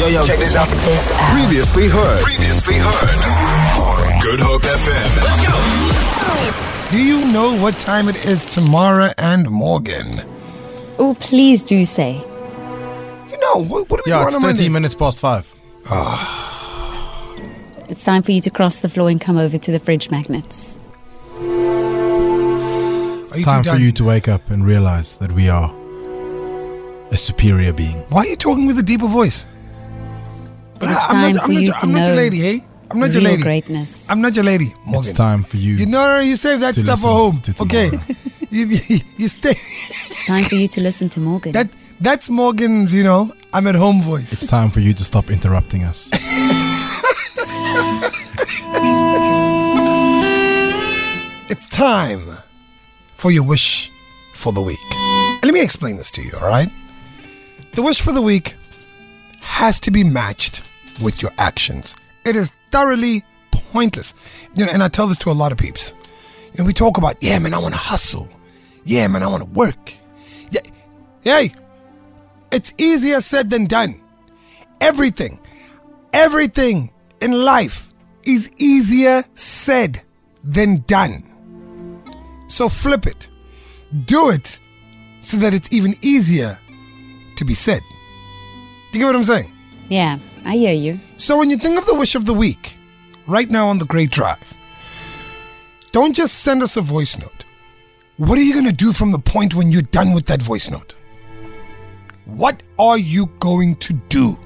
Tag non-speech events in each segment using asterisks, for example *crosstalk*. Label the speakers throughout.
Speaker 1: Yo, yo, check this out.
Speaker 2: This out.
Speaker 3: Previously heard. Previously heard. Good Hope FM. Let's go.
Speaker 4: Do you know what time it is, Tamara and Morgan?
Speaker 5: Oh, please do say.
Speaker 4: You know, what, what do we
Speaker 6: Yeah, it's
Speaker 4: on a
Speaker 6: 13
Speaker 4: Monday?
Speaker 6: minutes past five. Ah.
Speaker 5: It's time for you to cross the floor and come over to the fridge magnets.
Speaker 6: It's time for you to wake up and realize that we are a superior being.
Speaker 4: Why are you talking with a deeper voice?
Speaker 5: It is
Speaker 4: I'm
Speaker 5: time
Speaker 4: not,
Speaker 5: for
Speaker 4: I'm not,
Speaker 5: you
Speaker 4: your-
Speaker 5: to
Speaker 4: I'm not your
Speaker 5: know
Speaker 4: lady, eh? I'm not your lady.
Speaker 5: greatness.
Speaker 4: I'm not your lady, Morgan.
Speaker 6: It's time for you.
Speaker 4: You know, you save that stuff for home.
Speaker 6: to
Speaker 4: Okay, *laughs* you, you, you stay.
Speaker 5: It's time for you to listen to Morgan.
Speaker 4: That that's Morgan's. You know, I'm at home voice.
Speaker 6: It's time for you to stop interrupting us. *laughs*
Speaker 4: It's time for your wish for the week. And let me explain this to you, all right? The wish for the week has to be matched with your actions. It is thoroughly pointless. You know, and I tell this to a lot of peeps. You know, we talk about, yeah, man, I want to hustle. Yeah, man, I want to work. Yeah. Hey, it's easier said than done. Everything, everything in life is easier said than done. So flip it. Do it so that it's even easier to be said. Do you get what I'm saying?
Speaker 5: yeah, I hear you.
Speaker 4: So when you think of the wish of the week, right now on the Great Drive, don't just send us a voice note. What are you going to do from the point when you're done with that voice note? What are you going to do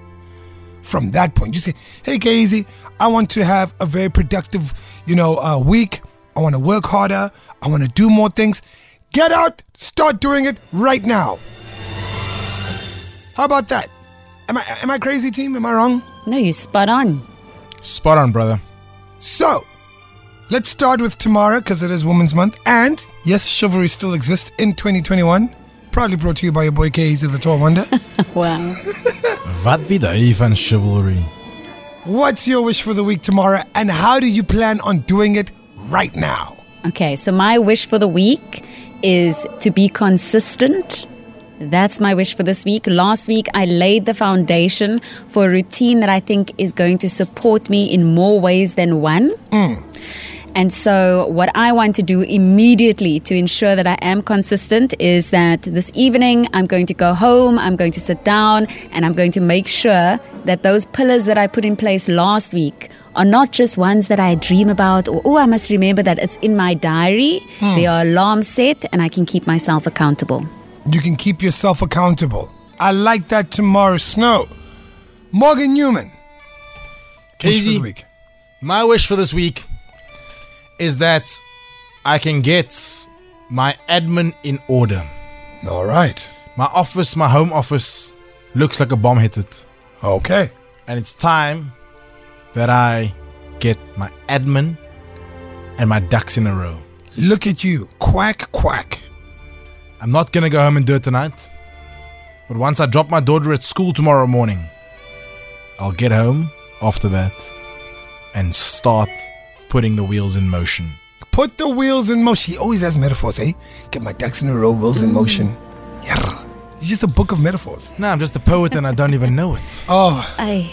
Speaker 4: from that point? You say, hey, Casey, I want to have a very productive, you know, uh, week. I want to work harder. I want to do more things. Get out, start doing it right now. How about that? Am I am I crazy, team? Am I wrong?
Speaker 5: No, you spot on.
Speaker 6: Spot on, brother.
Speaker 4: So, let's start with Tamara because it is Women's Month. And yes, chivalry still exists in 2021. Proudly brought to you by your boy Casey the Tall Wonder. *laughs*
Speaker 5: Wow.
Speaker 6: Wat wie die van chivalry?
Speaker 4: What's your wish for the week, Tamara, And how do you plan on doing it right now?
Speaker 5: Okay, so my wish for the week is to be consistent. That's my wish for this week. Last week, I laid the foundation for a routine that I think is going to support me in more ways than one. Mm. And so, what I want to do immediately to ensure that I am consistent is that this evening I'm going to go home, I'm going to sit down, and I'm going to make sure that those pillars that I put in place last week are not just ones that I dream about or, oh, I must remember that it's in my diary. Mm. They are alarm set, and I can keep myself accountable.
Speaker 4: You can keep yourself accountable. I like that, Tamara Snow. Morgan Newman. Wish for
Speaker 6: Casey,
Speaker 4: the week.
Speaker 6: my wish for this week is that I can get my admin in order.
Speaker 4: All right.
Speaker 6: My office, my home office, looks like a bomb hit it.
Speaker 4: Okay.
Speaker 6: And it's time that I get my admin and my ducks in a row.
Speaker 4: Look at you. Quack, quack.
Speaker 6: I'm not gonna go home and do it tonight. But once I drop my daughter at school tomorrow morning, I'll get home after that and start putting the wheels in motion.
Speaker 4: Put the wheels in motion. He always has metaphors, eh? Get my ducks in a row, wheels in motion. Yeah. He's just a book of metaphors.
Speaker 6: No, I'm just a poet and I don't even know it.
Speaker 4: Oh.
Speaker 5: I,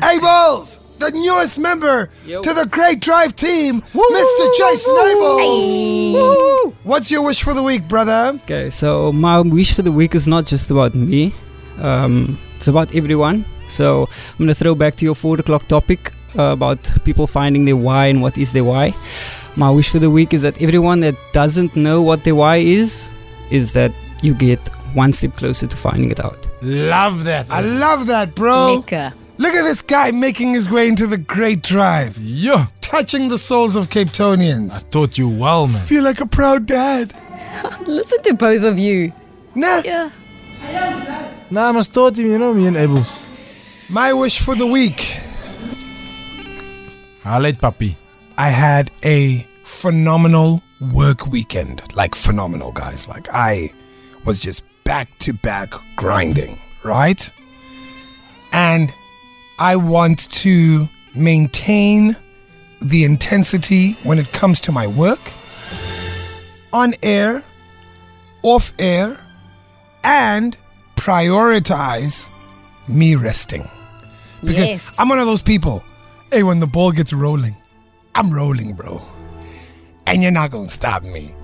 Speaker 4: Hey, Bulls! The newest member to the Great Drive team, Mr. Jason Abels. What's your wish for the week, brother?
Speaker 7: Okay, so my wish for the week is not just about me, um, it's about everyone. So I'm gonna throw back to your four o'clock topic uh, about people finding their why and what is their why. My wish for the week is that everyone that doesn't know what their why is, is that you get one step closer to finding it out.
Speaker 6: Love that.
Speaker 4: I love that, bro.
Speaker 5: lekker.
Speaker 4: Look at this guy making his way into the Great Drive,
Speaker 6: Yeah,
Speaker 4: touching the souls of Capetonians. I
Speaker 6: taught you well, man.
Speaker 4: Feel like a proud dad. *laughs*
Speaker 5: Listen to both of you.
Speaker 4: Nah.
Speaker 5: Yeah.
Speaker 6: Nah, I must taught him, you know, me and Abels.
Speaker 4: My wish for the week.
Speaker 6: I'll let puppy.
Speaker 4: I had a phenomenal work weekend. Like phenomenal, guys. Like I was just back to back grinding, right? And I want to maintain the intensity when it comes to my work on air, off air, and prioritize me resting. Because
Speaker 5: Yes.
Speaker 4: I'm one of those people. Hey, when the ball gets rolling, I'm rolling, bro. And you're not gonna stop me.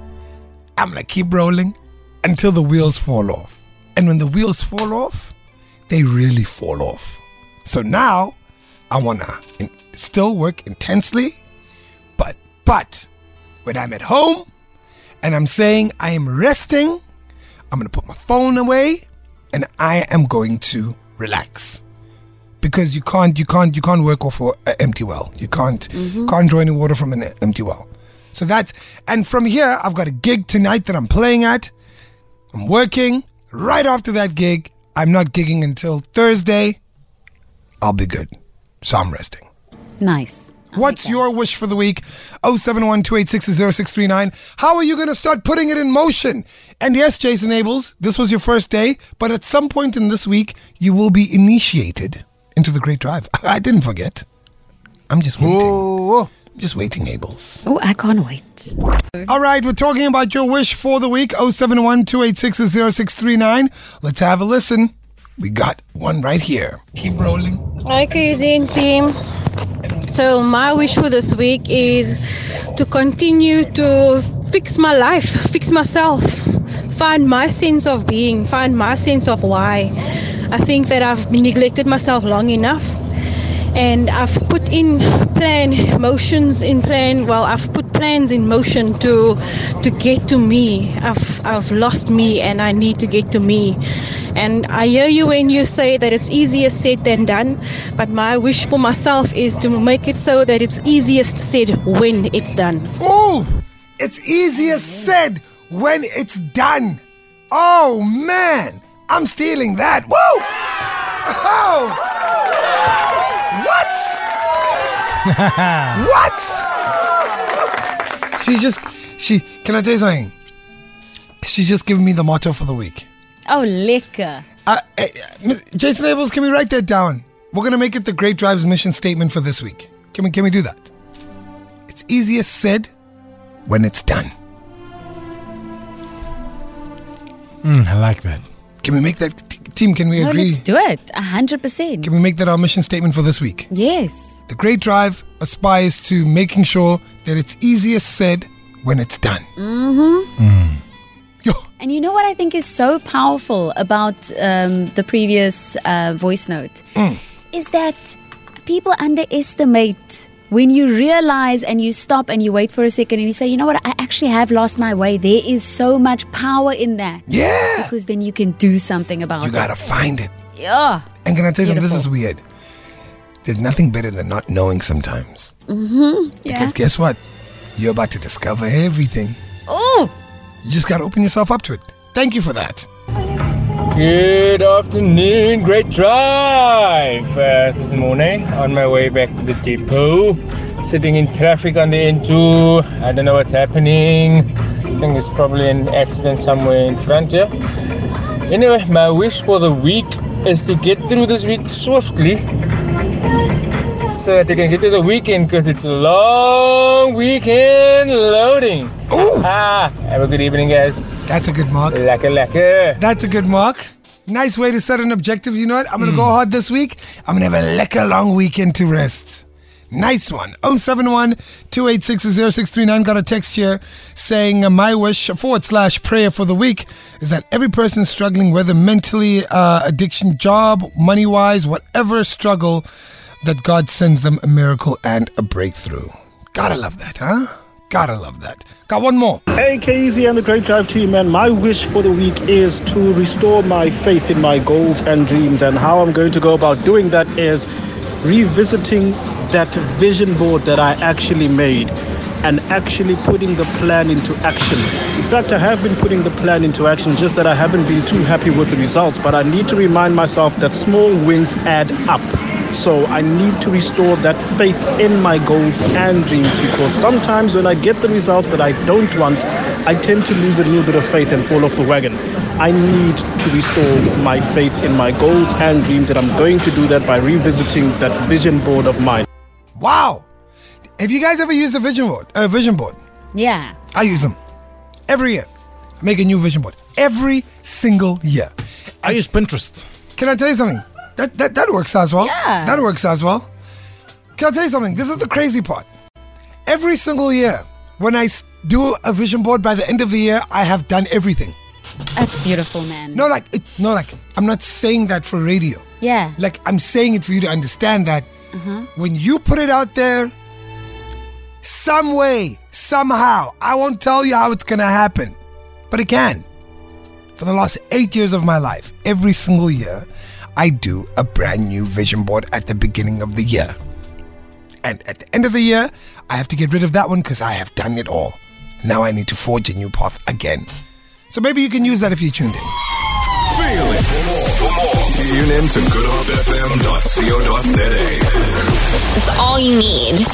Speaker 4: I'm gonna keep rolling until the wheels fall off. And when the wheels fall off, they really fall off. So now I wanna in- still work intensely, but but when I'm at home and I'm saying I am resting, I'm gonna put my phone away and I am going to relax. Because you can't you can't you can't work off an empty well. You can't mm-hmm. can't draw any water from an empty well. So that's and from here I've got a gig tonight that I'm playing at. I'm working. Right after that gig, I'm not gigging until Thursday. I'll be good. So I'm resting.
Speaker 5: Nice. I
Speaker 4: What's
Speaker 5: like that.
Speaker 4: your wish for the week? 071 How are you going to start putting it in motion? And yes, Jason Abels, this was your first day, but at some point in this week, you will be initiated into the Great Drive. *laughs* I didn't forget. I'm just waiting.
Speaker 6: Whoa.
Speaker 4: I'm just waiting, Abels.
Speaker 5: Oh, I can't wait.
Speaker 4: All right, we're talking about your wish for the week. 071 Let's have a listen. We got one right here. Keep rolling.
Speaker 1: Hi, Kazin team. So, my wish for this week is to continue to fix my life, fix myself, find my sense of being, find my sense of why. I think that I've neglected myself long enough and I've put in plan motions in plan well I've put plans in motion to to get to me I've I've lost me and I need to get to me and I hear you when you say that it's easier said than done but my wish for myself is to make it so that it's easiest said when it's done
Speaker 4: Oh, it's easier said when it's done. Oh man, I'm stealing that. Woo! Oh! What? *laughs* what? She just, she, can I tell you something? She's just giving me the motto for the week.
Speaker 5: Oh, lekker.
Speaker 4: Uh, uh, Jason Abels, can we write that down? We're gonna make it the Great Drive's mission statement for this week. Can we? Can we do that? It's easier said when it's done.
Speaker 6: Mm, I like that.
Speaker 4: Can we make that t- team? Can we
Speaker 5: No,
Speaker 4: agree?
Speaker 5: let's do it. A hundred percent.
Speaker 4: Can we make that our mission statement for this week?
Speaker 5: Yes.
Speaker 4: The Great Drive aspires to making sure that it's easier said when it's done. Mm-hmm. Yo,
Speaker 5: And you know what I think is so powerful about um, the previous uh, voice note is that people underestimate when you realize and you stop and you wait for a second and you say, you know what, I actually have lost my way. There is so much power in that
Speaker 4: yeah,
Speaker 5: because then you can do something about
Speaker 4: you
Speaker 5: it.
Speaker 4: You gotta find it.
Speaker 5: Yeah.
Speaker 4: And can I tell you something? This is weird. There's nothing better than not knowing sometimes. Mm-hmm.
Speaker 5: Yeah.
Speaker 4: Because guess what? You're about to discover everything.
Speaker 5: Oh,
Speaker 4: You just gotta open yourself up to it. Thank you for that.
Speaker 2: Good afternoon, great drive. Uh, this morning on my way back to the depot. Sitting in traffic on the N2. I don't know what's happening. I think it's probably an accident somewhere in front here. Anyway, my wish for the week is to get through this week swiftly so that I can get to the weekend because it's a long weekend loading.
Speaker 4: Ooh,
Speaker 2: Ah, have a good evening, guys.
Speaker 4: that's a good mark.
Speaker 2: Lekker, lekker.
Speaker 4: That's a good mark. Nice way to set an objective. You know what? I'm going to go hard this week. I'm going to have a lekker long weekend to rest. Nice one. 071 286 0639. Got a text here saying, uh, My wish forward slash prayer for the week is that every person struggling, whether mentally, uh, addiction, job, money wise, whatever struggle, that God sends them a miracle and a breakthrough. Gotta love that, huh? Gotta love that. Got one more.
Speaker 8: Hey, Casey and the Great Drive team, man. My wish for the week is to restore my faith in my goals and dreams. And how I'm going to go about doing that is revisiting that vision board that I actually made and actually putting the plan into action. In fact, I have been putting the plan into action, just that I haven't been too happy with the results. But I need to remind myself that small wins add up. So I need to restore that faith in my goals and dreams because sometimes when I get the results that I don't want, I tend to lose a little bit of faith and fall off the wagon. I need to restore my faith in my goals and dreams, and I'm going to do that by revisiting that vision board of mine.
Speaker 4: Wow. Have you guys ever used a vision board? A vision board?
Speaker 5: yeah.
Speaker 4: I use them every year. I make a new vision board every single year.
Speaker 6: I use Pinterest.
Speaker 4: Can I tell you something? That, that that works as well.
Speaker 5: Yeah.
Speaker 4: That works as well. Can I tell you something? This is the crazy part. Every single year, when I do a vision board, by the end of the year, I have done everything.
Speaker 5: That's beautiful, man.
Speaker 4: No, like, it, no, like, I'm not saying that for radio.
Speaker 5: Yeah.
Speaker 4: Like, I'm saying it for you to understand that uh-huh. when you put it out there, some way, somehow, I won't tell you how it's gonna happen, but it can. For the last eight years of my life, every single year, I do a brand new vision board at the beginning of the year. And at the end of the year, I have to get rid of that one because I have done it all. Now I need to forge a new path again. So maybe you can use that if you tuned in.
Speaker 3: Feel it. For more, for more, tune in to goodhopefm.co.za.
Speaker 9: It's all you need.